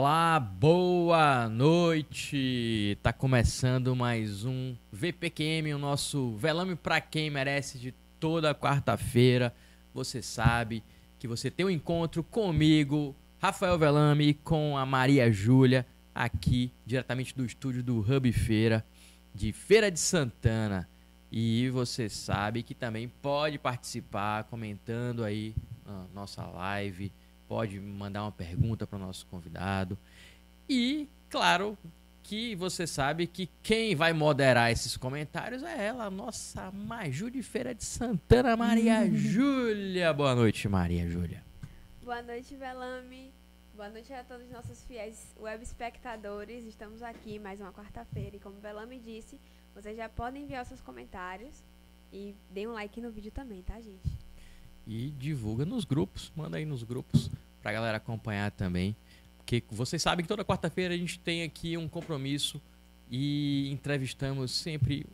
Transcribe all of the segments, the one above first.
Olá, boa noite! Tá começando mais um VPQM, o nosso velame para quem merece de toda quarta-feira. Você sabe que você tem um encontro comigo, Rafael Velame, com a Maria Júlia, aqui diretamente do estúdio do Hub Feira, de Feira de Santana. E você sabe que também pode participar comentando aí a nossa live pode mandar uma pergunta para o nosso convidado. E, claro, que você sabe que quem vai moderar esses comentários é ela, a nossa Maju de Feira de Santana, Maria uhum. Júlia. Boa noite, Maria Júlia. Boa noite, Velame. Boa noite a todos os nossos fiéis web espectadores. Estamos aqui mais uma quarta-feira e como o Velame disse, vocês já podem enviar seus comentários e dê um like no vídeo também, tá, gente? e divulga nos grupos, manda aí nos grupos pra galera acompanhar também. Porque vocês sabem que toda quarta-feira a gente tem aqui um compromisso e entrevistamos sempre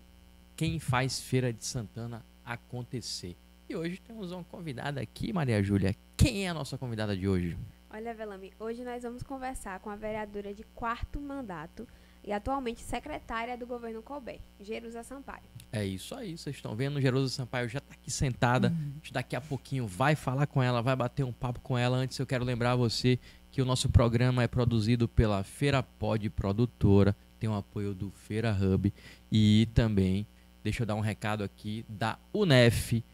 quem faz Feira de Santana acontecer. E hoje temos uma convidada aqui, Maria Júlia. Quem é a nossa convidada de hoje? Olha, Velame, hoje nós vamos conversar com a vereadora de quarto mandato, e atualmente secretária do governo Colbert, Jerusa Sampaio. É isso aí, vocês estão vendo, Jerusa Sampaio já está aqui sentada. Uhum. Daqui a pouquinho vai falar com ela, vai bater um papo com ela. Antes eu quero lembrar a você que o nosso programa é produzido pela Feira Pod Produtora, tem o apoio do Feira Hub e também, deixa eu dar um recado aqui, da UNEF.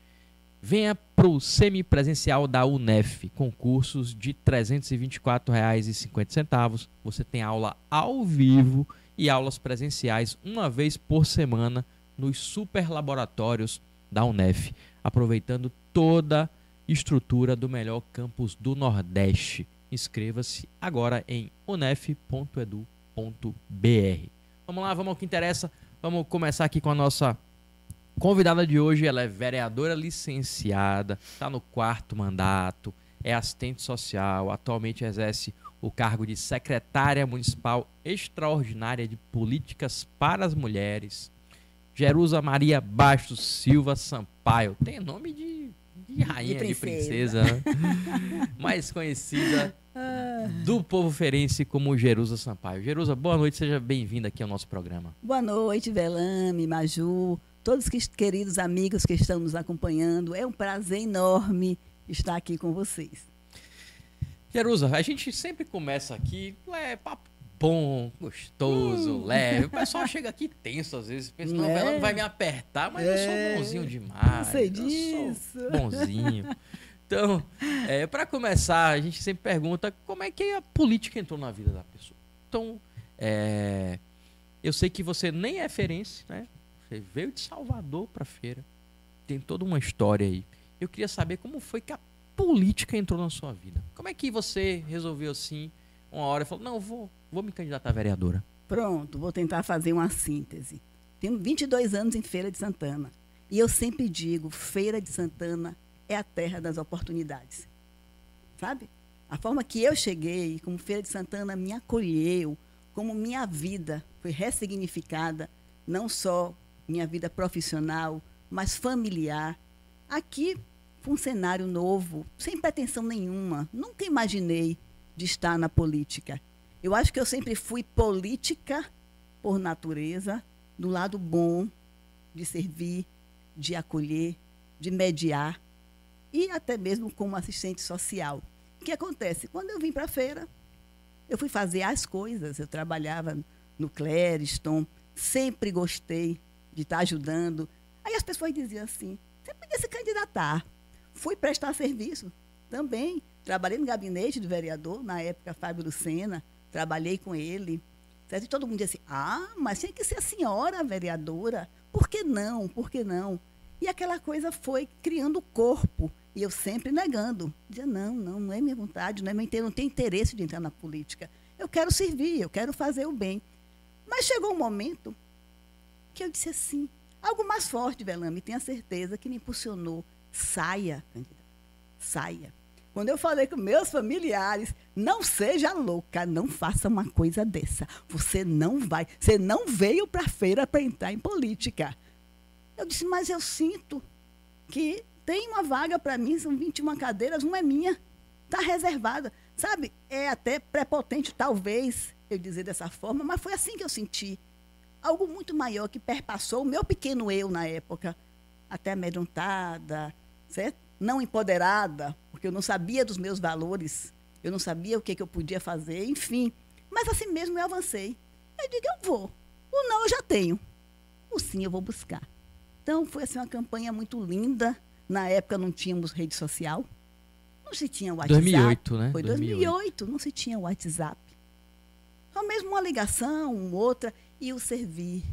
Venha para o semipresencial da UNEF, com cursos de R$ 324,50. Você tem aula ao vivo e aulas presenciais uma vez por semana nos super laboratórios da UNEF, aproveitando toda a estrutura do melhor campus do Nordeste. Inscreva-se agora em unef.edu.br. Vamos lá, vamos ao que interessa. Vamos começar aqui com a nossa convidada de hoje. Ela é vereadora licenciada, está no quarto mandato, é assistente social, atualmente exerce o cargo de secretária municipal extraordinária de políticas para as mulheres, Jerusa Maria Bastos Silva Sampaio. Tem nome de, de rainha, de princesa, de princesa né? mais conhecida ah. do povo ferense como Jerusa Sampaio. Jerusa, boa noite, seja bem-vinda aqui ao nosso programa. Boa noite, Velame, Maju, todos os queridos amigos que estão nos acompanhando. É um prazer enorme estar aqui com vocês. Jerusa, a gente sempre começa aqui, é papo bom, gostoso, hum. leve. O pessoal chega aqui tenso às vezes, pensa, não, é. não vai me apertar, mas é. eu sou é. bonzinho demais. Não sei disso. Bonzinho. Então, é, para começar, a gente sempre pergunta como é que a política entrou na vida da pessoa. Então, é, eu sei que você nem é ferense, né? Você veio de Salvador para feira. Tem toda uma história aí. Eu queria saber como foi que a política entrou na sua vida? Como é que você resolveu assim, uma hora falou, não, vou, vou me candidatar a vereadora? Pronto, vou tentar fazer uma síntese. Tenho 22 anos em Feira de Santana. E eu sempre digo, Feira de Santana é a terra das oportunidades. Sabe? A forma que eu cheguei, como Feira de Santana me acolheu, como minha vida foi ressignificada, não só minha vida profissional, mas familiar. Aqui foi um cenário novo, sem pretensão nenhuma. Nunca imaginei de estar na política. Eu acho que eu sempre fui política por natureza, do lado bom de servir, de acolher, de mediar e até mesmo como assistente social. O que acontece? Quando eu vim para a feira, eu fui fazer as coisas. Eu trabalhava no Clériston, sempre gostei de estar ajudando. Aí as pessoas diziam assim: você podia se candidatar. Fui prestar serviço também. Trabalhei no gabinete do vereador, na época, Fábio Lucena. Trabalhei com ele. Certo? E todo mundo disse ah, mas tinha que ser a senhora vereadora. Por que não? Por que não? E aquela coisa foi criando corpo. E eu sempre negando. Dizia, não, não, não é minha vontade, não é meu interesse, não tenho interesse de entrar na política. Eu quero servir, eu quero fazer o bem. Mas chegou um momento que eu disse assim, algo mais forte, Velame, tenha certeza, que me impulsionou Saia, candidata. Saia. Quando eu falei com meus familiares, não seja louca, não faça uma coisa dessa. Você não vai, você não veio para a feira para entrar em política. Eu disse, mas eu sinto que tem uma vaga para mim, são 21 cadeiras, uma é minha. Está reservada. Sabe, é até prepotente, talvez, eu dizer dessa forma, mas foi assim que eu senti. Algo muito maior que perpassou o meu pequeno eu na época, até amedrontada, certo? não empoderada, porque eu não sabia dos meus valores, eu não sabia o que, que eu podia fazer, enfim. Mas assim mesmo eu avancei. Eu digo, eu vou. O não eu já tenho. O sim eu vou buscar. Então foi assim uma campanha muito linda. Na época não tínhamos rede social. Não se tinha WhatsApp. 2008, né? Foi 2008, 2008 não se tinha WhatsApp. Só mesmo uma ligação, outra, e o servir,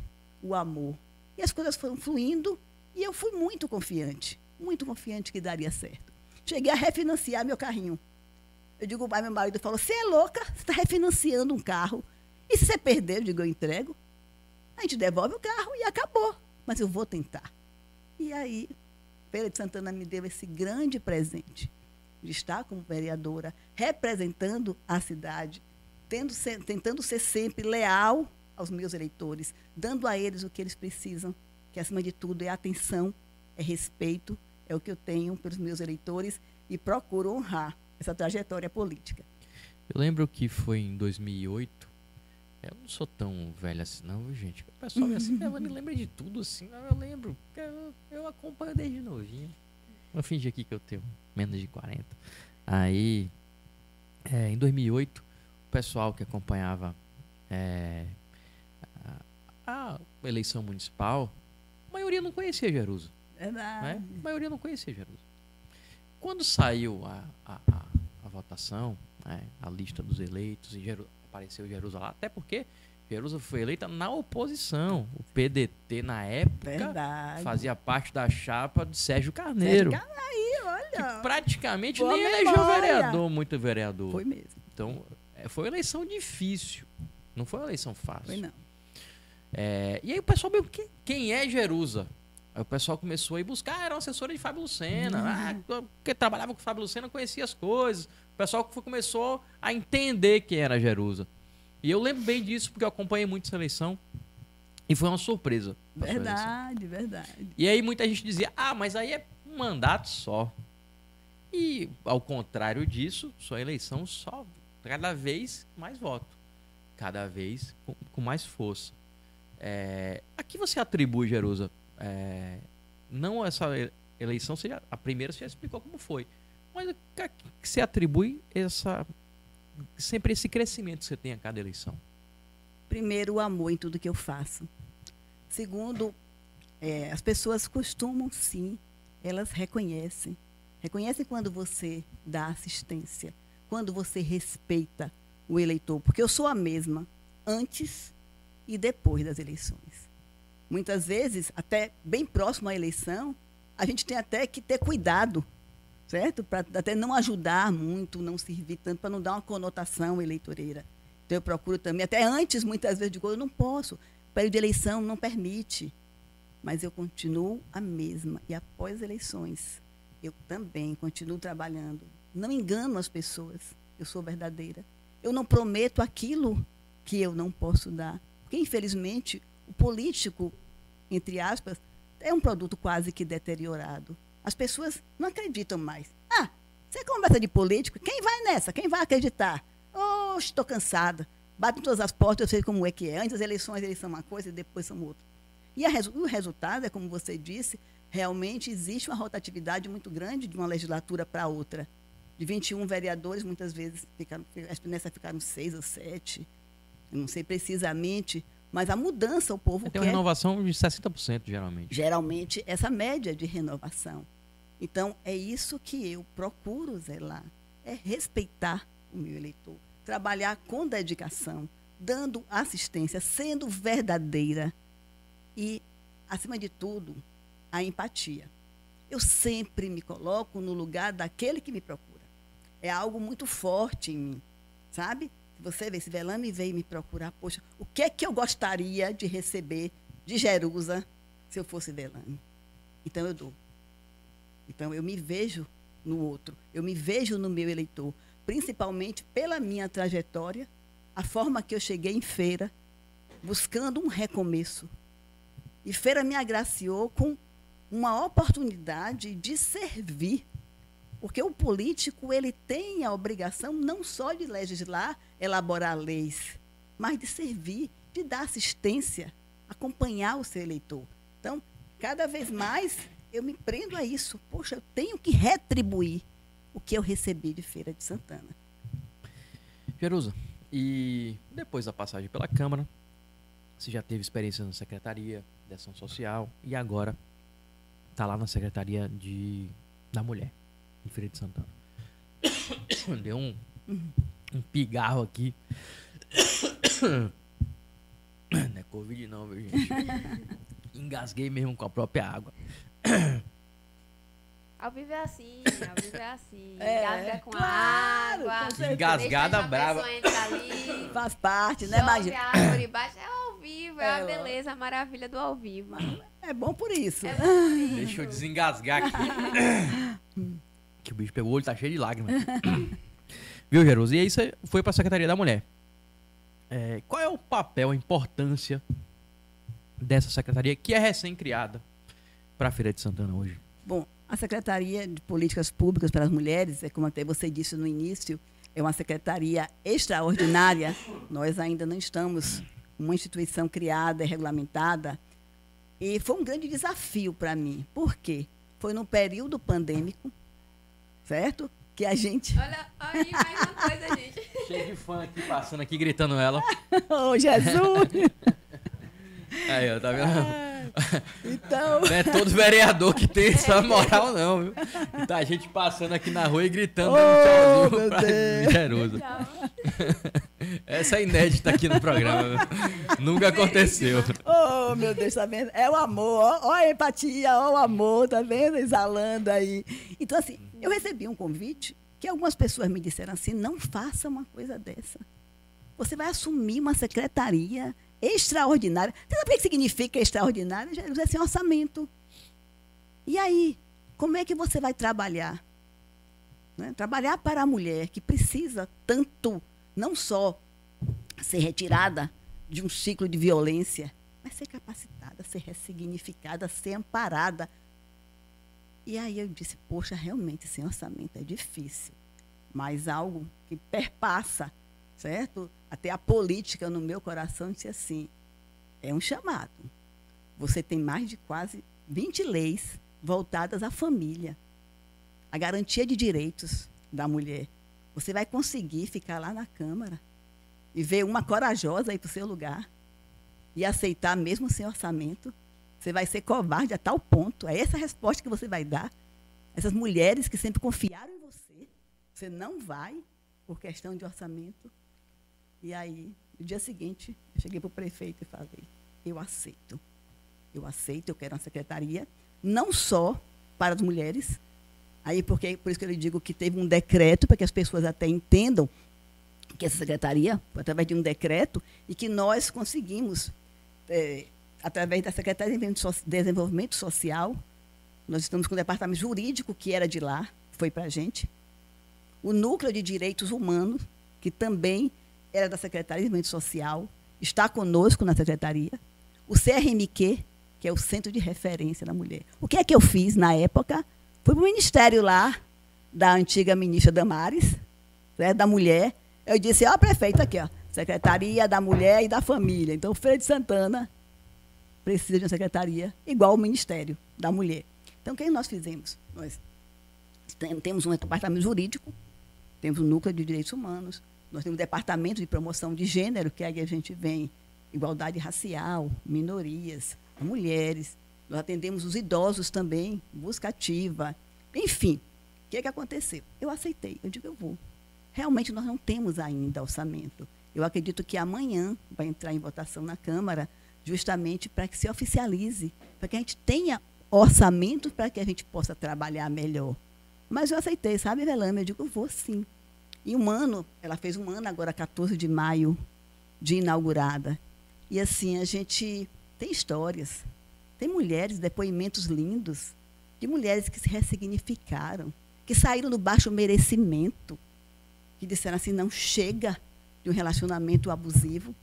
o amor. E as coisas foram fluindo e eu fui muito confiante, muito confiante que daria certo. Cheguei a refinanciar meu carrinho. Eu digo, meu marido falou, você é louca, você está refinanciando um carro. E se você perder, eu digo, eu entrego. A gente devolve o carro e acabou. Mas eu vou tentar. E aí, Feira de Santana me deu esse grande presente de estar como vereadora, representando a cidade, tentando ser sempre leal aos meus eleitores, dando a eles o que eles precisam, que acima de tudo é atenção, é respeito, é o que eu tenho pelos meus eleitores e procuro honrar essa trajetória política. Eu lembro que foi em 2008. Eu não sou tão velha assim, não, gente. O pessoal assim, ela me lembra de tudo assim. Eu lembro. Eu, eu acompanho desde novinho. Vou fingir aqui que eu tenho menos de 40. Aí, é, em 2008, o pessoal que acompanhava é, a, a, eleição municipal, a maioria não conhecia Jerusa. Verdade. Né? A maioria não conhecia Jerusa. Quando saiu a, a, a, a votação, né, a lista dos eleitos, e Jeru, apareceu Jerusalém, até porque Jerusa foi eleita na oposição. O PDT, na época, Verdade. fazia parte da chapa de Sérgio Carneiro. Sérgio Carneiro, olha. Que praticamente Boa nem memória. elegeu vereador, muito vereador. Foi mesmo. Então, é, foi uma eleição difícil. Não foi uma eleição fácil. Foi não. É, e aí o pessoal meio que quem é Jerusa? Aí o pessoal começou a ir buscar, era uma assessora de Fábio Lucena. Ah, porque trabalhava com o Fábio Lucena, conhecia as coisas. O pessoal foi- começou a entender quem era Jerusa. E eu lembro bem disso, porque eu acompanhei muito essa eleição. E foi uma surpresa. Verdade, verdade. E aí muita gente dizia, ah, mas aí é um mandato só. E ao contrário disso, sua eleição só cada vez mais voto. Cada vez com, com mais força. É, a que você atribui, Jerusa? É, não essa eleição, já- a primeira você já explicou como foi. Mas que você atribui essa sempre esse crescimento que você tem a cada eleição? Primeiro, o amor em tudo que eu faço. Segundo, é, as pessoas costumam sim, elas reconhecem. Reconhecem quando você dá assistência, quando você respeita o eleitor, porque eu sou a mesma antes e depois das eleições. Muitas vezes, até bem próximo à eleição, a gente tem até que ter cuidado, certo? Para até não ajudar muito, não servir tanto, para não dar uma conotação eleitoreira. Então, eu procuro também, até antes, muitas vezes, digo, eu não posso, o período de eleição não permite. Mas eu continuo a mesma. E após eleições, eu também continuo trabalhando. Não engano as pessoas, eu sou verdadeira. Eu não prometo aquilo que eu não posso dar. Porque, infelizmente, o político, entre aspas, é um produto quase que deteriorado. As pessoas não acreditam mais. Ah, você conversa de político, quem vai nessa? Quem vai acreditar? Oh, estou cansada. Batem todas as portas, eu sei como é que é. Antes das eleições, eles são uma coisa e depois são outra. E o resultado é, como você disse, realmente existe uma rotatividade muito grande de uma legislatura para outra. De 21 vereadores, muitas vezes, ficaram, nessa ficaram seis ou sete. Eu não sei precisamente, mas a mudança o povo Tem quer uma renovação de 60%, geralmente. geralmente essa média de renovação. Então, é isso que eu procuro zelar, é respeitar o meu eleitor, trabalhar com dedicação, dando assistência, sendo verdadeira e, acima de tudo, a empatia. Eu sempre me coloco no lugar daquele que me procura. É algo muito forte em mim, sabe? Você vê, se Velame veio me procurar, poxa, o que é que eu gostaria de receber de Jerusa se eu fosse Velame? Então eu dou. Então eu me vejo no outro, eu me vejo no meu eleitor, principalmente pela minha trajetória, a forma que eu cheguei em feira, buscando um recomeço. E feira me agraciou com uma oportunidade de servir Porque o político ele tem a obrigação não só de legislar, elaborar leis, mas de servir, de dar assistência, acompanhar o seu eleitor. Então, cada vez mais eu me prendo a isso. Poxa, eu tenho que retribuir o que eu recebi de Feira de Santana. Jerusa, e depois da passagem pela Câmara, você já teve experiência na Secretaria de Ação Social e agora está lá na Secretaria de, da Mulher, em Feira de Santana. Deu um, um pigarro aqui. Não é Covid não, viu, gente? Engasguei mesmo com a própria água. Ao vivo é assim, ao vivo é assim. É, Engasga com claro, água. com. Engasgada brava. pessoa entrar ali. Faz parte, né, Magia? a árvore baixa, é ao vivo, é, É, a beleza, a maravilha do ao vivo. É bom por isso. É bonito. Deixa eu desengasgar aqui. Que o bicho pegou o olho, tá cheio de lágrimas. Viu, Jerusa? E aí você foi pra Secretaria da Mulher. É, qual é o papel, a importância dessa secretaria que é recém-criada para a Feira de Santana hoje? Bom, a Secretaria de Políticas Públicas para as Mulheres, é como até você disse no início, é uma secretaria extraordinária. Nós ainda não estamos uma instituição criada e regulamentada. E foi um grande desafio para mim. Por quê? Foi num período pandêmico, certo? Que a gente. Olha, olha aí mais uma coisa, gente. Cheio de fã aqui, passando aqui, gritando ela. oh, Jesus! Aí, ó, tá vendo? Então. Não é todo vereador que tem essa moral, não, viu? Tá a gente passando aqui na rua e gritando Oh, tchauzinho meu pra. Tchau. Essa é inédita aqui no programa. viu? Nunca aconteceu. Oh, meu Deus, tá vendo? É o amor, ó, ó a empatia, ó o amor, tá vendo? Exalando aí. Então, assim, eu recebi um convite que algumas pessoas me disseram assim: não faça uma coisa dessa. Você vai assumir uma secretaria extraordinária. Você sabe o que significa extraordinária? Jesus? É sem orçamento. E aí, como é que você vai trabalhar? né? Trabalhar para a mulher que precisa tanto, não só ser retirada de um ciclo de violência, mas ser capacitada, ser ressignificada, ser amparada. E aí eu disse, poxa, realmente sem orçamento é difícil, mas algo que perpassa, certo? Até a política no meu coração disse assim, é um chamado. Você tem mais de quase 20 leis voltadas à família, à garantia de direitos da mulher. Você vai conseguir ficar lá na Câmara e ver uma corajosa ir para o seu lugar e aceitar mesmo sem orçamento, você vai ser covarde a tal ponto. É essa a resposta que você vai dar. Essas mulheres que sempre confiaram em você, você não vai por questão de orçamento. E aí, no dia seguinte, eu cheguei para o prefeito e falei: eu aceito. Eu aceito, eu quero uma secretaria, não só para as mulheres. Aí, porque, por isso que eu lhe digo que teve um decreto, para que as pessoas até entendam que essa secretaria, através de um decreto, e que nós conseguimos, eh, através da Secretaria de Desenvolvimento So- Desenvolvimento Social, nós estamos com o departamento jurídico, que era de lá, foi para a gente, o Núcleo de Direitos Humanos, que também era da Secretaria de Desenvolvimento Social, está conosco na secretaria, o CRMQ, que é o Centro de Referência da Mulher. O que é que eu fiz na época? Fui para o ministério lá, da antiga ministra Damares, né, da Mulher. Eu disse, ó, prefeito, aqui, ó, Secretaria da Mulher e da Família. Então, Feira de Santana precisa de uma secretaria igual ao Ministério da Mulher. Então, o que nós fizemos? Nós tem- temos um departamento jurídico, temos um núcleo de direitos humanos, nós temos um departamento de promoção de gênero, que é aí a gente vem igualdade racial, minorias, mulheres. Nós atendemos os idosos também, busca ativa. Enfim, o que, é que aconteceu? Eu aceitei, eu digo, eu vou. Realmente nós não temos ainda orçamento. Eu acredito que amanhã vai entrar em votação na Câmara, justamente para que se oficialize, para que a gente tenha orçamento para que a gente possa trabalhar melhor. Mas eu aceitei, sabe, Velame? Eu digo, vou sim. E um ano, ela fez um ano agora, 14 de maio, de inaugurada. E assim, a gente tem histórias, tem mulheres, depoimentos lindos, de mulheres que se ressignificaram, que saíram do baixo merecimento, que disseram assim, não chega de um relacionamento abusivo,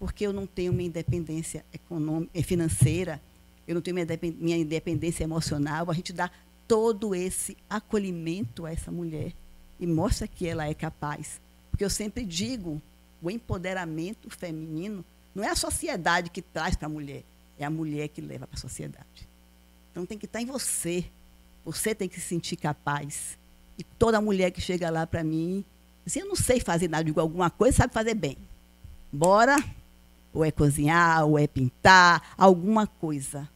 porque eu não tenho minha independência econômica, financeira, eu não tenho minha, depen- minha independência emocional, a gente dá todo esse acolhimento a essa mulher e mostra que ela é capaz. Porque eu sempre digo, o empoderamento feminino não é a sociedade que traz para a mulher, é a mulher que leva para a sociedade. Então tem que estar em você. Você tem que se sentir capaz. E toda mulher que chega lá para mim, assim, eu não sei fazer nada, digo alguma coisa, sabe fazer bem. Bora, ou é cozinhar, ou é pintar, alguma coisa.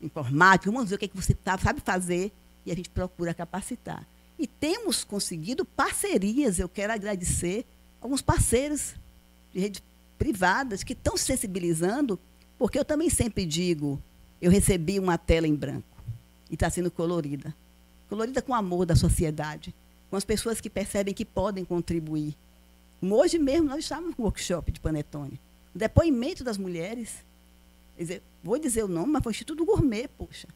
Informática, vamos ver o que, é que você tá, sabe fazer e a gente procura capacitar. E temos conseguido parcerias, eu quero agradecer alguns parceiros de redes privadas que estão sensibilizando, porque eu também sempre digo, eu recebi uma tela em branco e está sendo colorida. Colorida com amor da sociedade, com as pessoas que percebem que podem contribuir. Hoje mesmo nós estávamos no workshop de Panetone. O depoimento das mulheres, dizer, vou dizer o nome, mas foi Instituto Gourmet, poxa.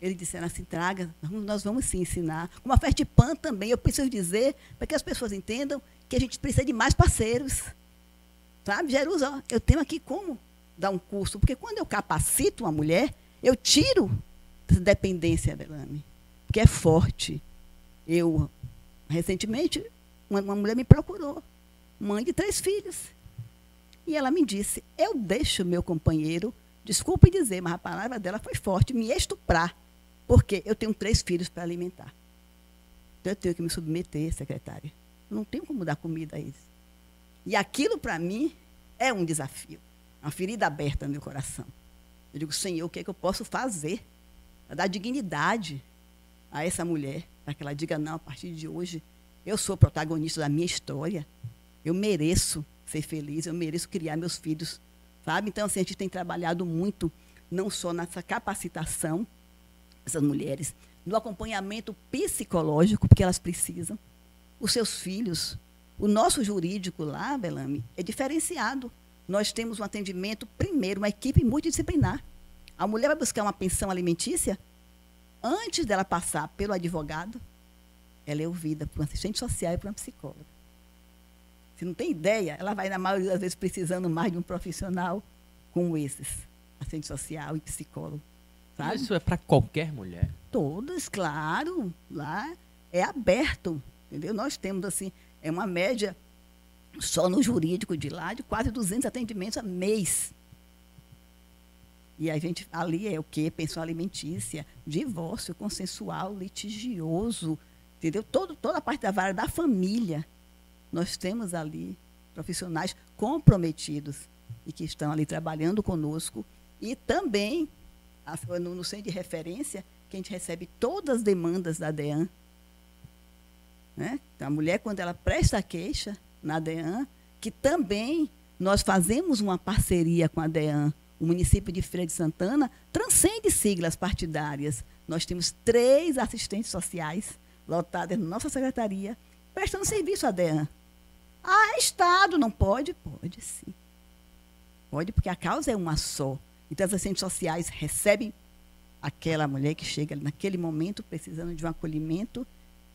Eles disseram assim, traga, nós vamos sim ensinar. Uma festa de pan também, eu preciso dizer, para que as pessoas entendam que a gente precisa de mais parceiros. Sabe, Jerusa, eu tenho aqui como dar um curso, porque quando eu capacito uma mulher, eu tiro essa dependência, Belame, que é forte. Eu, recentemente, uma, uma mulher me procurou, mãe de três filhos. E ela me disse: Eu deixo meu companheiro, desculpe dizer, mas a palavra dela foi forte, me estuprar. Porque eu tenho três filhos para alimentar. Então eu tenho que me submeter, secretária. Eu não tenho como dar comida a eles. E aquilo, para mim, é um desafio. Uma ferida aberta no meu coração. Eu digo, Senhor, o que é que eu posso fazer para dar dignidade a essa mulher? Para que ela diga, não, a partir de hoje, eu sou protagonista da minha história. Eu mereço ser feliz, eu mereço criar meus filhos. Sabe? Então, assim, a gente tem trabalhado muito, não só nessa capacitação, essas mulheres, no acompanhamento psicológico, porque elas precisam. Os seus filhos, o nosso jurídico lá, Belame, é diferenciado. Nós temos um atendimento, primeiro, uma equipe multidisciplinar. A mulher vai buscar uma pensão alimentícia, antes dela passar pelo advogado, ela é ouvida por um assistente social e por uma psicóloga. Não tem ideia, ela vai, na maioria das vezes, precisando mais de um profissional como esses, assistente social e psicólogo. Sabe? Isso é para qualquer mulher? Todas, claro. Lá é aberto, entendeu? Nós temos, assim, é uma média só no jurídico de lá de quase 200 atendimentos a mês. E a gente ali é o quê? Pensão alimentícia, divórcio consensual, litigioso, entendeu? Todo, toda a parte da vara da família. Nós temos ali profissionais comprometidos e que estão ali trabalhando conosco e também no, no centro de referência, que a gente recebe todas as demandas da DEAN. Né? Então, a mulher, quando ela presta queixa na DEAN, que também nós fazemos uma parceria com a DEAN, o município de Feira de Santana transcende siglas partidárias. Nós temos três assistentes sociais lotadas na nossa secretaria, prestando serviço à DEAN. Ah, Estado, não pode? Pode sim. Pode, porque a causa é uma só. Então, as assistentes sociais recebem aquela mulher que chega naquele momento precisando de um acolhimento.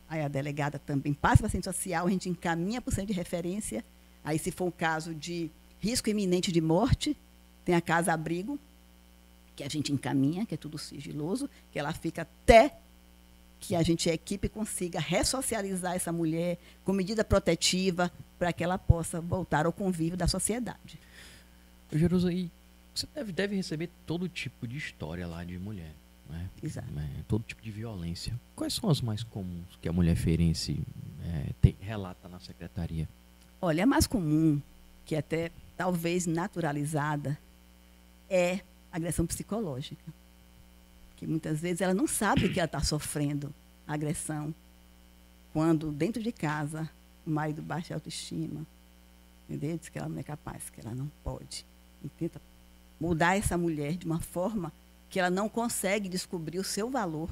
Aí a delegada também passa para a assistente social, a gente encaminha para o centro de referência. Aí, se for um caso de risco iminente de morte, tem a casa abrigo, que a gente encaminha, que é tudo sigiloso, que ela fica até que a gente, a equipe, consiga ressocializar essa mulher com medida protetiva para que ela possa voltar ao convívio da sociedade. Jerusalém, você deve, deve receber todo tipo de história lá de mulher. Né? Exato. Né? Todo tipo de violência. Quais são as mais comuns que a mulher feirense é, tem, relata na secretaria? Olha, a mais comum, que até talvez naturalizada, é agressão psicológica. Que muitas vezes ela não sabe que ela está sofrendo agressão quando dentro de casa o marido baixa a autoestima, entendeu? Diz que ela não é capaz, que ela não pode. E tenta mudar essa mulher de uma forma que ela não consegue descobrir o seu valor.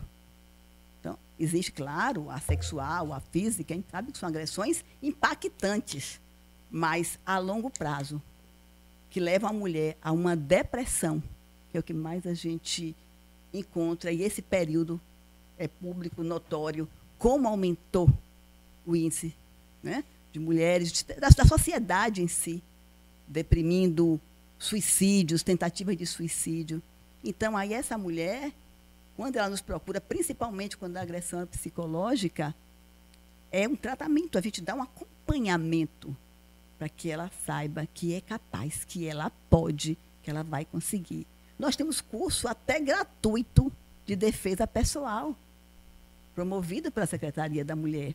Então, existe, claro, a sexual, a física, a gente sabe que são agressões impactantes, mas a longo prazo, que levam a mulher a uma depressão, que é o que mais a gente encontra, e esse período é público, notório, como aumentou o índice né, de mulheres, de, da, da sociedade em si, deprimindo suicídios, tentativas de suicídio. Então, aí essa mulher, quando ela nos procura, principalmente quando a agressão é psicológica, é um tratamento, a gente dá um acompanhamento para que ela saiba que é capaz, que ela pode, que ela vai conseguir. Nós temos curso até gratuito de defesa pessoal, promovido pela Secretaria da Mulher.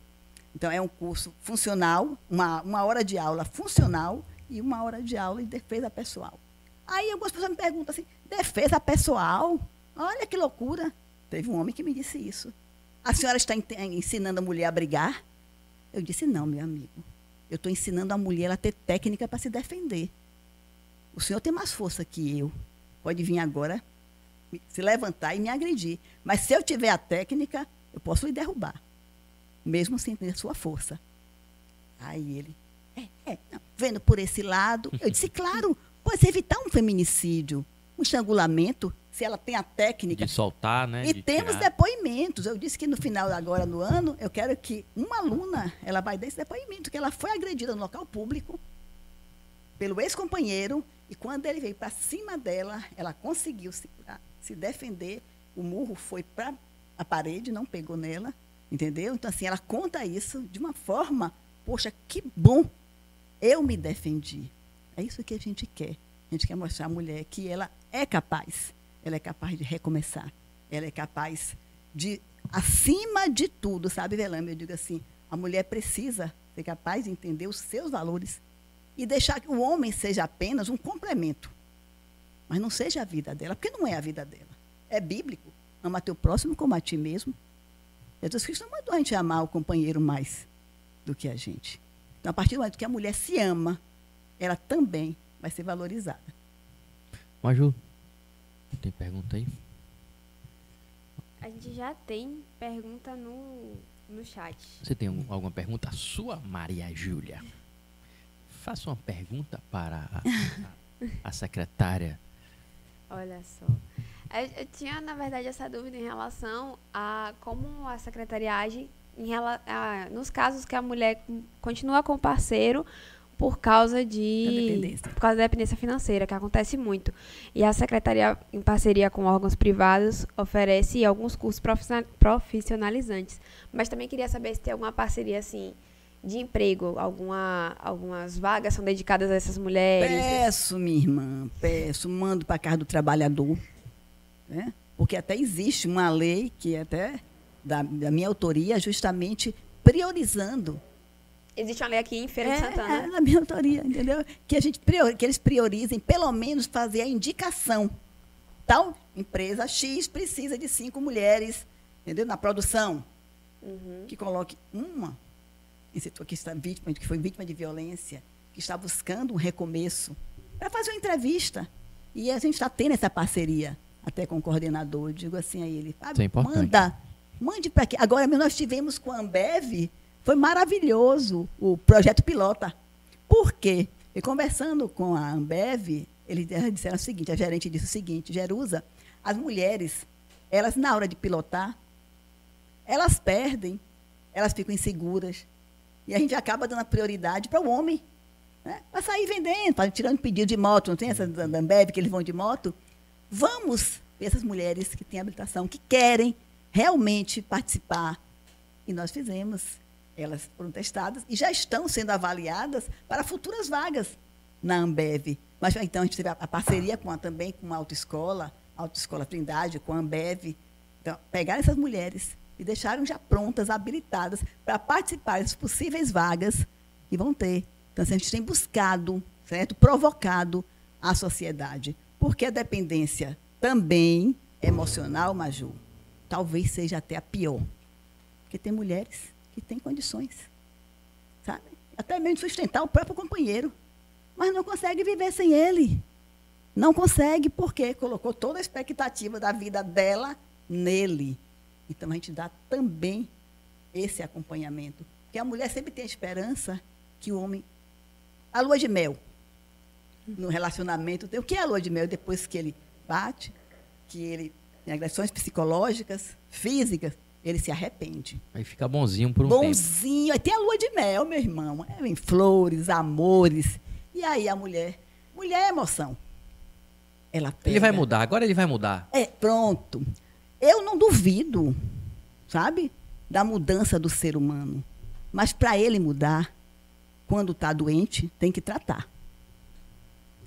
Então, é um curso funcional, uma, uma hora de aula funcional e uma hora de aula de defesa pessoal. Aí algumas pessoas me perguntam assim, defesa pessoal? Olha que loucura. Teve um homem que me disse isso. A senhora está ensinando a mulher a brigar? Eu disse, não, meu amigo. Eu estou ensinando a mulher a ter técnica para se defender. O senhor tem mais força que eu. Pode vir agora, se levantar e me agredir. Mas se eu tiver a técnica, eu posso lhe derrubar. Mesmo sem ter sua força. Aí ele, é, é, não, vendo por esse lado, eu disse, claro, pode evitar um feminicídio, um estrangulamento, se ela tem a técnica. De soltar, né? E de temos tirar. depoimentos. Eu disse que no final agora no ano, eu quero que uma aluna, ela vai dar esse depoimento, que ela foi agredida no local público pelo ex-companheiro e quando ele veio para cima dela, ela conseguiu se, se defender. O murro foi para a parede, não pegou nela, entendeu? Então assim, ela conta isso de uma forma, poxa, que bom. Eu me defendi. É isso que a gente quer. A gente quer mostrar à mulher que ela é capaz. Ela é capaz de recomeçar. Ela é capaz de, acima de tudo, sabe, Velame? Eu digo assim: a mulher precisa ser capaz de entender os seus valores e deixar que o homem seja apenas um complemento. Mas não seja a vida dela, porque não é a vida dela. É bíblico. Ama teu próximo como a ti mesmo. Jesus Cristo não mandou a gente amar o companheiro mais do que a gente. Então, a partir do momento que a mulher se ama, ela também vai ser valorizada. Maju, tem pergunta aí? A gente já tem pergunta no, no chat. Você tem um- alguma pergunta? A sua, Maria Júlia. Faça uma pergunta para a, a- a secretária. Olha só. Eu, eu tinha, na verdade, essa dúvida em relação a como a secretaria age em rela- a- nos casos que a mulher continua com o parceiro por causa de Da dependência. por causa da dependência financeira, que acontece muito. E a secretaria, em parceria com órgãos privados, oferece alguns cursos profissional- profissionalizantes. Mas também queria saber se tem alguma parceria assim de emprego, alguma, algumas vagas são dedicadas a essas mulheres. Peço, minha irmã, peço, mando para a casa do trabalhador. Né? Porque até existe uma lei que é até da, da minha autoria, justamente priorizando. Existe uma lei aqui em Feira de é, Santana. é da minha autoria, entendeu? Que, a gente priori- que eles priorizem, pelo menos, fazer a indicação. Tal empresa X precisa de cinco mulheres, entendeu? Na produção. Uhum. que coloque uma setor que está vítima, que foi vítima de violência, que está buscando um recomeço, para fazer uma entrevista. E a gente está tendo essa parceria até com o coordenador. Eu digo assim a ele, Isso é manda, mande para aqui. Agora mesmo nós tivemos com a Ambev, foi maravilhoso o projeto pilota. Por quê? E conversando com a Ambev, eles disseram o seguinte, a gerente disse o seguinte, Jerusa, as mulheres, elas na hora de pilotar, elas perdem, elas ficam inseguras. E a gente acaba dando a prioridade para o homem. Né? Para sair vendendo, tirando pedido de moto, não tem essa da Ambev que eles vão de moto? Vamos ver essas mulheres que têm habilitação, que querem realmente participar. E nós fizemos. Elas foram testadas e já estão sendo avaliadas para futuras vagas na Ambev. Mas então a gente teve a, parceria com a, também com a autoescola, a autoescola Trindade, com a Ambev. Então, pegaram essas mulheres deixaram já prontas, habilitadas para participar das possíveis vagas que vão ter. Então, assim, a gente tem buscado, certo? Provocado a sociedade. Porque a dependência também emocional, Maju, talvez seja até a pior. Porque tem mulheres que têm condições, sabe? Até mesmo sustentar o próprio companheiro, mas não consegue viver sem ele. Não consegue porque colocou toda a expectativa da vida dela nele. Então a gente dá também esse acompanhamento. Porque a mulher sempre tem a esperança que o homem. A lua de mel no relacionamento. O que é a lua de mel? Depois que ele bate, que ele tem agressões psicológicas, físicas, ele se arrepende. Aí fica bonzinho por um tempo. Bonzinho. Aí tem a lua de mel, meu irmão. É, em flores, amores. E aí a mulher. Mulher é emoção. Ela Ele vai pega. mudar, agora ele vai mudar. É, pronto. Eu não duvido, sabe, da mudança do ser humano. Mas para ele mudar, quando está doente, tem que tratar.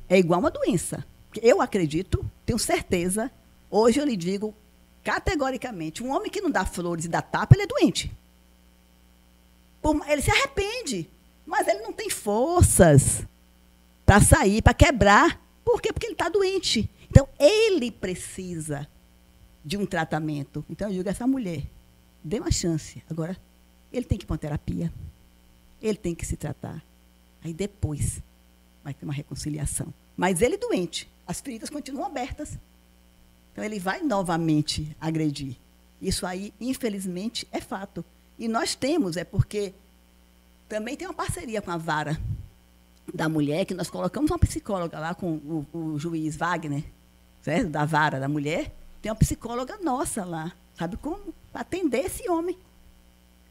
É igual uma doença. Eu acredito, tenho certeza, hoje eu lhe digo categoricamente, um homem que não dá flores e dá tapa, ele é doente. Ele se arrepende, mas ele não tem forças para sair, para quebrar. Por quê? Porque ele está doente. Então, ele precisa de um tratamento. Então, eu digo, essa mulher, dê uma chance. Agora, ele tem que ir para uma terapia. Ele tem que se tratar. Aí depois vai ter uma reconciliação. Mas ele doente, as feridas continuam abertas. Então ele vai novamente agredir. Isso aí, infelizmente, é fato. E nós temos, é porque também tem uma parceria com a vara da mulher, que nós colocamos uma psicóloga lá com o, o juiz Wagner, certo? da vara da mulher. Tem uma psicóloga nossa lá, sabe como? Atender esse homem.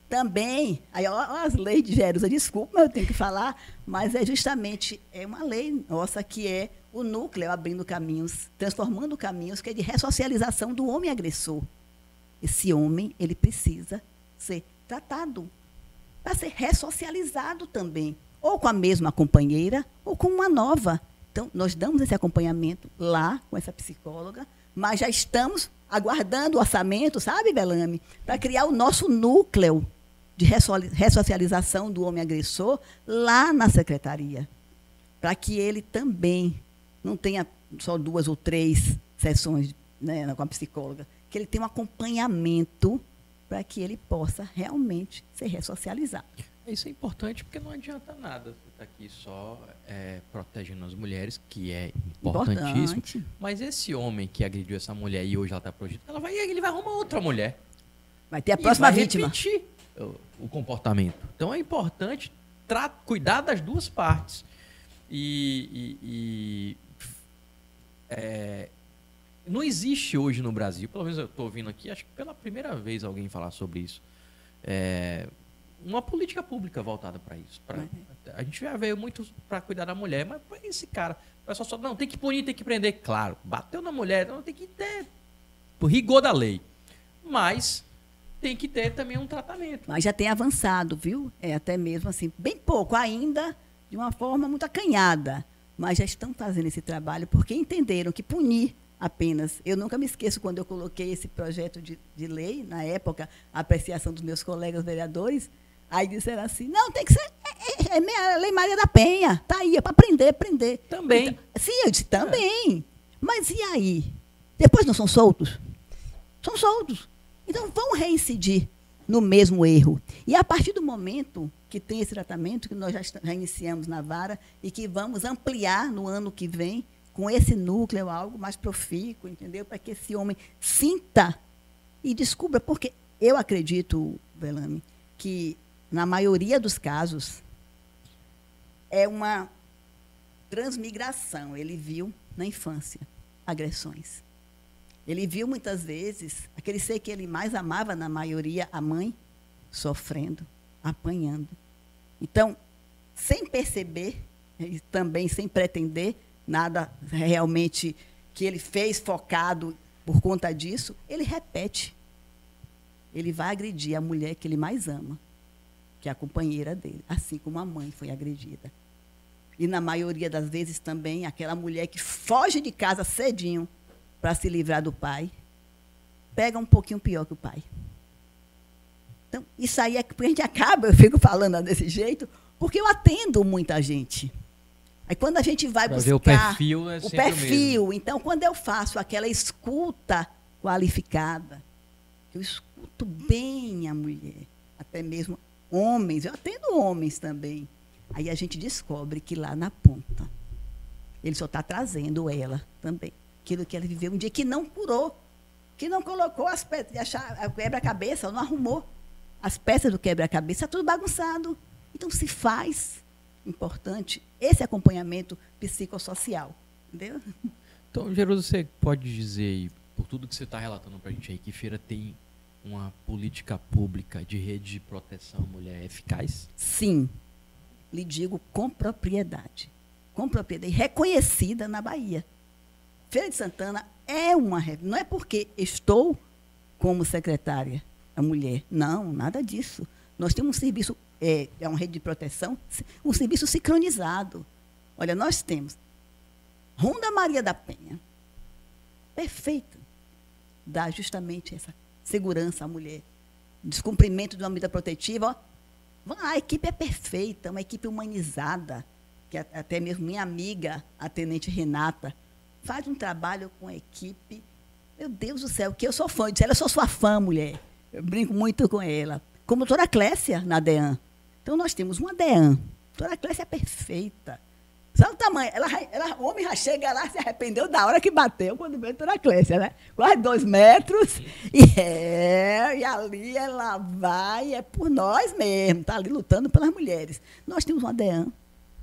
Também, aí ó, as leis de Jerusalém, desculpa, eu tenho que falar, mas é justamente é uma lei nossa que é o núcleo abrindo caminhos, transformando caminhos, que é de ressocialização do homem agressor. Esse homem, ele precisa ser tratado, para ser ressocializado também, ou com a mesma companheira, ou com uma nova. Então, nós damos esse acompanhamento lá com essa psicóloga, mas já estamos aguardando o orçamento, sabe, Belame, para criar o nosso núcleo de ressocialização do homem agressor lá na secretaria, para que ele também não tenha só duas ou três sessões né, com a psicóloga, que ele tenha um acompanhamento para que ele possa realmente ser ressocializado. Isso é importante porque não adianta nada aqui só é, protegendo as mulheres, que é importantíssimo. Importante. Mas esse homem que agrediu essa mulher e hoje ela está projetada, ela vai, ele vai arrumar outra mulher. Vai ter a próxima vítima. Repetir o comportamento. Então é importante cuidar das duas partes. E, e, e é, não existe hoje no Brasil, pelo menos eu estou ouvindo aqui, acho que pela primeira vez alguém falar sobre isso, é, uma política pública voltada para isso. Pra, uhum. A gente já veio muito para cuidar da mulher, mas esse cara, o pessoal só, não, tem que punir, tem que prender. Claro, bateu na mulher, não tem que ter por rigor da lei. Mas tem que ter também um tratamento. Mas já tem avançado, viu? É até mesmo assim, bem pouco ainda, de uma forma muito acanhada. Mas já estão fazendo esse trabalho porque entenderam que punir apenas. Eu nunca me esqueço quando eu coloquei esse projeto de, de lei, na época, a apreciação dos meus colegas vereadores, aí disseram assim, não, tem que ser, é, é, é a Lei Maria da Penha, tá aí, é para prender, prender. Também. Então, sim, eu disse, também. É. Mas e aí? Depois não são soltos? São soltos. Então vão reincidir no mesmo erro. E a partir do momento que tem esse tratamento, que nós já, já iniciamos na vara e que vamos ampliar no ano que vem, com esse núcleo, algo mais profícuo, entendeu? Para que esse homem sinta e descubra, porque eu acredito, Belame, que na maioria dos casos é uma transmigração. Ele viu na infância agressões. Ele viu muitas vezes aquele ser que ele mais amava, na maioria, a mãe, sofrendo, apanhando. Então, sem perceber, e também sem pretender nada realmente que ele fez focado por conta disso, ele repete. Ele vai agredir a mulher que ele mais ama, que é a companheira dele, assim como a mãe foi agredida. E na maioria das vezes também aquela mulher que foge de casa cedinho para se livrar do pai, pega um pouquinho pior que o pai. Então, isso aí é que a gente acaba, eu fico falando desse jeito, porque eu atendo muita gente. Aí quando a gente vai pra buscar o perfil, é o perfil, então quando eu faço aquela escuta qualificada, eu escuto bem a mulher, até mesmo homens, eu atendo homens também. Aí a gente descobre que lá na ponta ele só está trazendo ela também aquilo que ela viveu um dia que não curou, que não colocou as peças, a quebra-cabeça, não arrumou as peças do quebra-cabeça, está tudo bagunçado. Então se faz importante esse acompanhamento psicossocial, entendeu? Então, Gerudo, você pode dizer, por tudo que você está relatando para a gente aí, que Feira tem uma política pública de rede de proteção à mulher eficaz? Sim, lhe digo com propriedade. Com propriedade, reconhecida na Bahia. Feira de Santana é uma não é porque estou como secretária, a mulher. Não, nada disso. Nós temos um serviço, é, é uma rede de proteção, um serviço sincronizado. Olha, nós temos Ronda Maria da Penha, perfeita, dá justamente essa segurança à mulher. Descumprimento de uma medida protetiva. Ó, a equipe é perfeita, uma equipe humanizada, que até mesmo minha amiga, a tenente Renata, faz um trabalho com a equipe. Meu Deus do céu, que eu sou fã. Eu disse, ela, eu sou sua fã, mulher. Eu brinco muito com ela. Como a doutora Clécia na DEAN. Então, nós temos uma DEAN. A doutora Clécia é perfeita. Sabe o tamanho? Ela, ela, o homem já chega lá, se arrependeu da hora que bateu quando veio a doutora Clécia, né? Quase dois metros. E, é, e ali ela vai, é por nós mesmo, está ali lutando pelas mulheres. Nós temos uma DEAN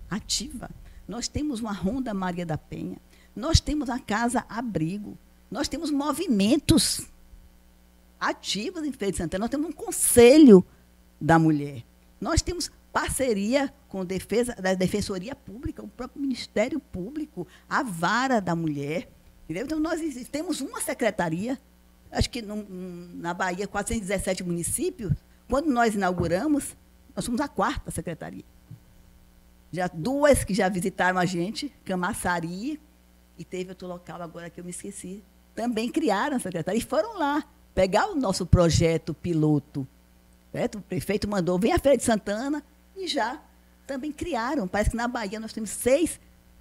ativa. Nós temos uma Ronda Maria da Penha. Nós temos a Casa Abrigo. Nós temos movimentos ativos em Feira de Santana. Nós temos um conselho da mulher. Nós temos parceria com defesa da Defensoria Pública, o próprio Ministério Público, a vara da mulher. Entendeu? Então, nós temos uma secretaria, acho que no, na Bahia, 417 municípios. Quando nós inauguramos, nós somos a quarta secretaria. Já duas que já visitaram a gente, Camaçari, e teve outro local agora que eu me esqueci, também criaram a secretaria e foram lá pegar o nosso projeto piloto. Certo? O prefeito mandou, vem a Feira de Santana, e já também criaram. Parece que na Bahia nós temos seis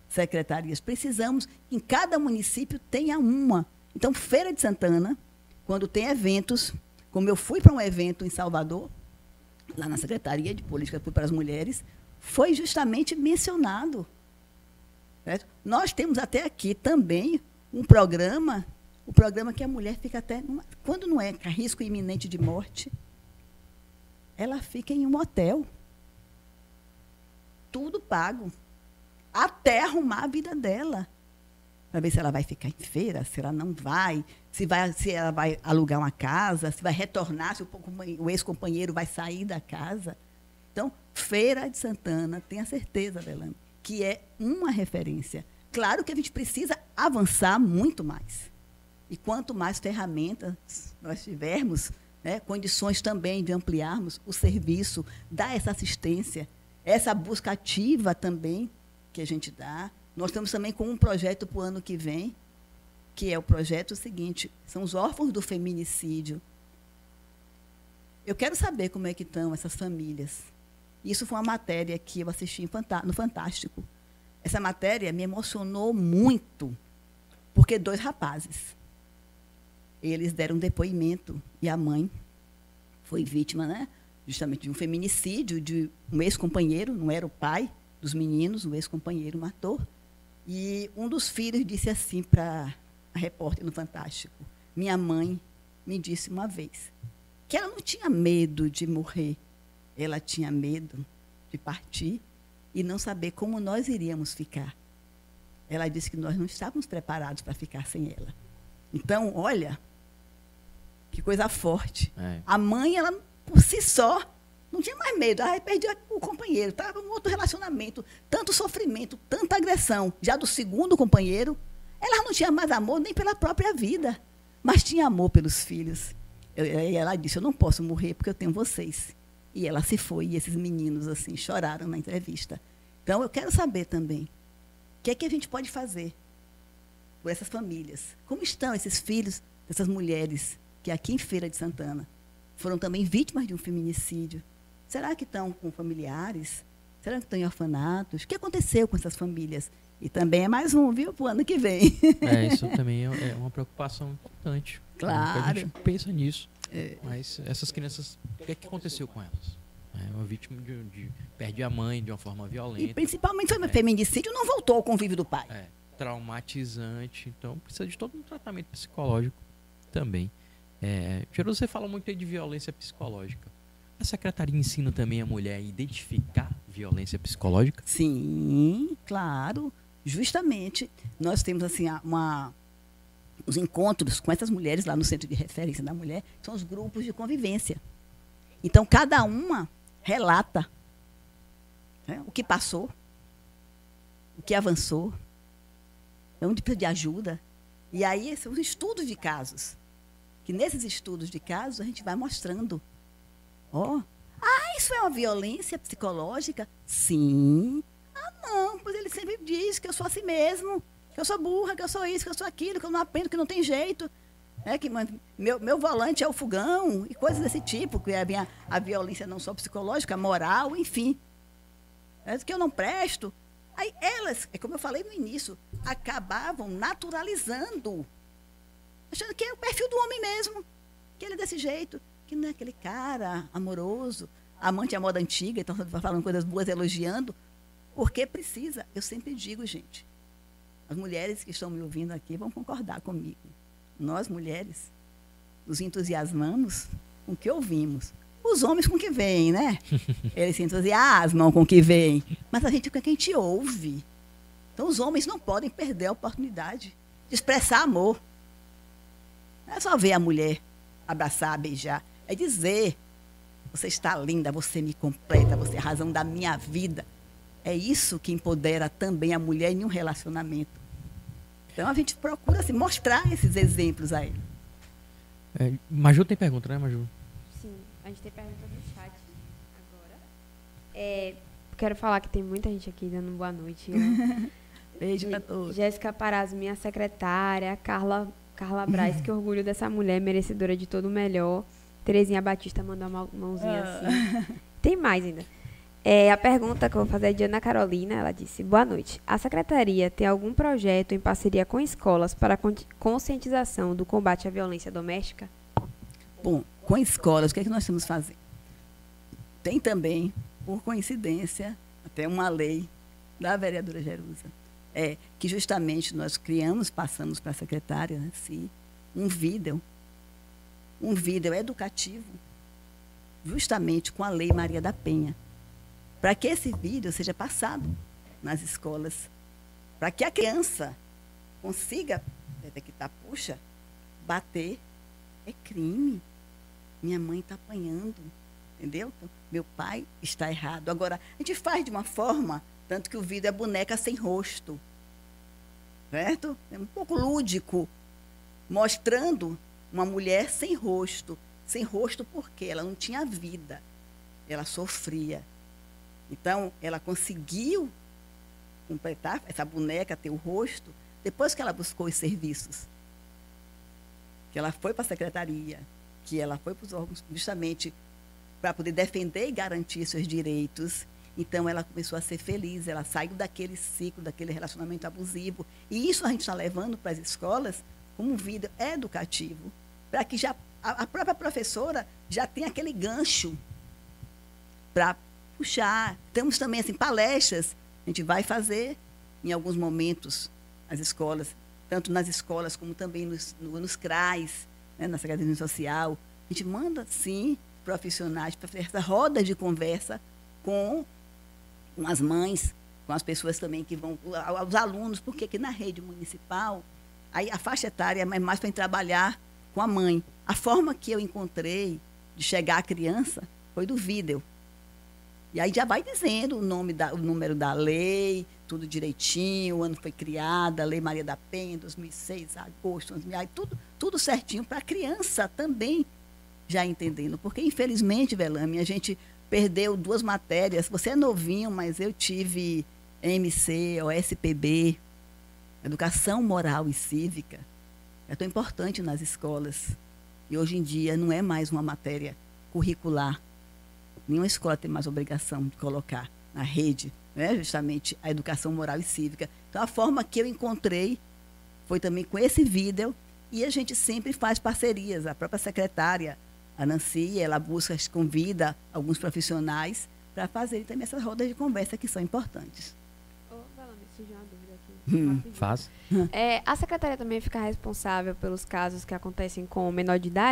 secretarias. Precisamos que em cada município tenha uma. Então, Feira de Santana, quando tem eventos, como eu fui para um evento em Salvador, lá na Secretaria de Política para as Mulheres, foi justamente mencionado. Certo? Nós temos até aqui também um programa, o programa que a mulher fica até, quando não é risco iminente de morte, ela fica em um hotel tudo pago. Até arrumar a vida dela. Para ver se ela vai ficar em feira, se ela não vai, se, vai, se ela vai alugar uma casa, se vai retornar, se o, o ex-companheiro vai sair da casa. Então, Feira de Santana, tenha certeza, Belano, que é uma referência. Claro que a gente precisa avançar muito mais. E quanto mais ferramentas nós tivermos, né, condições também de ampliarmos o serviço, dar essa assistência, essa busca ativa também que a gente dá. Nós estamos também com um projeto para o ano que vem, que é o projeto seguinte, são os órfãos do feminicídio. Eu quero saber como é que estão essas famílias. Isso foi uma matéria que eu assisti no Fantástico. Essa matéria me emocionou muito, porque dois rapazes, eles deram depoimento e a mãe foi vítima, né? Justamente de um feminicídio de um ex-companheiro, não era o pai dos meninos, o ex-companheiro matou. E um dos filhos disse assim para a repórter no Fantástico: Minha mãe me disse uma vez que ela não tinha medo de morrer, ela tinha medo de partir e não saber como nós iríamos ficar. Ela disse que nós não estávamos preparados para ficar sem ela. Então, olha, que coisa forte. É. A mãe, ela por si só, não tinha mais medo. Aí perdia o companheiro, estava em outro relacionamento. Tanto sofrimento, tanta agressão. Já do segundo companheiro, ela não tinha mais amor nem pela própria vida, mas tinha amor pelos filhos. E ela disse: Eu não posso morrer porque eu tenho vocês. E ela se foi, e esses meninos assim choraram na entrevista. Então eu quero saber também o que é que a gente pode fazer por essas famílias. Como estão esses filhos dessas mulheres que aqui em Feira de Santana foram também vítimas de um feminicídio. Será que estão com familiares? Será que estão em orfanatos? O que aconteceu com essas famílias? E também é mais um, viu, para o ano que vem. É, isso também é, é uma preocupação importante. Claro. A gente pensa nisso. É. Mas essas crianças, o que, é que aconteceu com elas? É uma vítima de, de, perde a mãe de uma forma violenta. E principalmente foi é. feminicídio, não voltou ao convívio do pai. É, traumatizante. Então precisa de todo um tratamento psicológico também. É, você fala muito aí de violência psicológica. A secretaria ensina também a mulher a identificar violência psicológica? Sim, claro. Justamente, nós temos assim uma os encontros com essas mulheres lá no centro de referência da mulher são os grupos de convivência. Então cada uma relata né, o que passou, o que avançou, onde precisa de ajuda. E aí são os estudos de casos. Que nesses estudos de casos a gente vai mostrando. Ó, oh, ah, isso é uma violência psicológica? Sim. Ah, não, pois ele sempre diz que eu sou assim mesmo, que eu sou burra, que eu sou isso, que eu sou aquilo, que eu não aprendo, que não tem jeito. É que meu, meu volante é o fogão e coisas desse tipo, que é a, minha, a violência não só psicológica, moral, enfim. É que eu não presto. Aí elas, é como eu falei no início, acabavam naturalizando, achando que é o perfil do homem mesmo, que ele é desse jeito, que não é aquele cara amoroso, amante à moda antiga, então falando coisas boas, elogiando, porque precisa. Eu sempre digo, gente, as mulheres que estão me ouvindo aqui vão concordar comigo. Nós, mulheres, nos entusiasmamos com o que ouvimos. Os homens com o que veem, né? Eles se entusiasmam com o que veem. Mas a gente com o que a gente ouve. Então, os homens não podem perder a oportunidade de expressar amor. Não é só ver a mulher abraçar, beijar. É dizer: você está linda, você me completa, você é a razão da minha vida. É isso que empodera também a mulher em um relacionamento. Então a gente procura assim, mostrar esses exemplos aí. É, Maju tem pergunta, né, Maju? Sim, a gente tem pergunta no chat agora. É, quero falar que tem muita gente aqui dando boa noite. Né? Beijo pra todos. Jéssica Paraz, minha secretária, Carla, Carla Braz, que orgulho dessa mulher, merecedora de todo o melhor. Terezinha Batista mandou uma mãozinha ah. assim. Tem mais ainda. É, a pergunta que eu vou fazer é de Ana Carolina. Ela disse: Boa noite. A secretaria tem algum projeto em parceria com escolas para conscientização do combate à violência doméstica? Bom, com escolas, o que é que nós estamos fazendo? Tem também, por coincidência, até uma lei da vereadora Jerusa, é, que justamente nós criamos, passamos para a secretária, né, sim, um vídeo, um vídeo educativo, justamente com a Lei Maria da Penha para que esse vídeo seja passado nas escolas, para que a criança consiga detectar, puxa, bater é crime. Minha mãe está apanhando, entendeu? Então, meu pai está errado. Agora, a gente faz de uma forma, tanto que o vídeo é boneca sem rosto, certo? É um pouco lúdico, mostrando uma mulher sem rosto. Sem rosto porque ela não tinha vida, ela sofria. Então, ela conseguiu completar essa boneca, ter o rosto, depois que ela buscou os serviços. Que ela foi para a secretaria, que ela foi para os órgãos justamente para poder defender e garantir seus direitos. Então, ela começou a ser feliz, ela saiu daquele ciclo, daquele relacionamento abusivo. E isso a gente está levando para as escolas como um vídeo educativo, para que já a, a própria professora já tenha aquele gancho para puxar. Temos também assim, palestras, a gente vai fazer em alguns momentos as escolas, tanto nas escolas como também nos, no, nos CRAs, né, na Secretaria Social. A gente manda, sim, profissionais para fazer essa roda de conversa com, com as mães, com as pessoas também que vão, os alunos, porque aqui na rede municipal, aí a faixa etária é mais para trabalhar com a mãe. A forma que eu encontrei de chegar à criança foi do vídeo. E aí já vai dizendo o nome da, o número da lei, tudo direitinho, o ano foi criada, a Lei Maria da Penha, 2006, agosto, 2000, aí tudo, tudo certinho para a criança também já entendendo. Porque, infelizmente, Velame, a gente perdeu duas matérias. Você é novinho, mas eu tive MC, OSPB, Educação Moral e Cívica. É tão importante nas escolas. E hoje em dia não é mais uma matéria curricular Nenhuma escola tem mais obrigação de colocar na rede né, justamente a educação moral e cívica. Então, a forma que eu encontrei foi também com esse vídeo e a gente sempre faz parcerias. A própria secretária, a Nancy, ela busca, convida alguns profissionais para fazerem também essas rodas de conversa que são importantes. Oh, surgiu uma dúvida aqui. Hum, faz. É, a secretária também fica responsável pelos casos que acontecem com o menor de idade?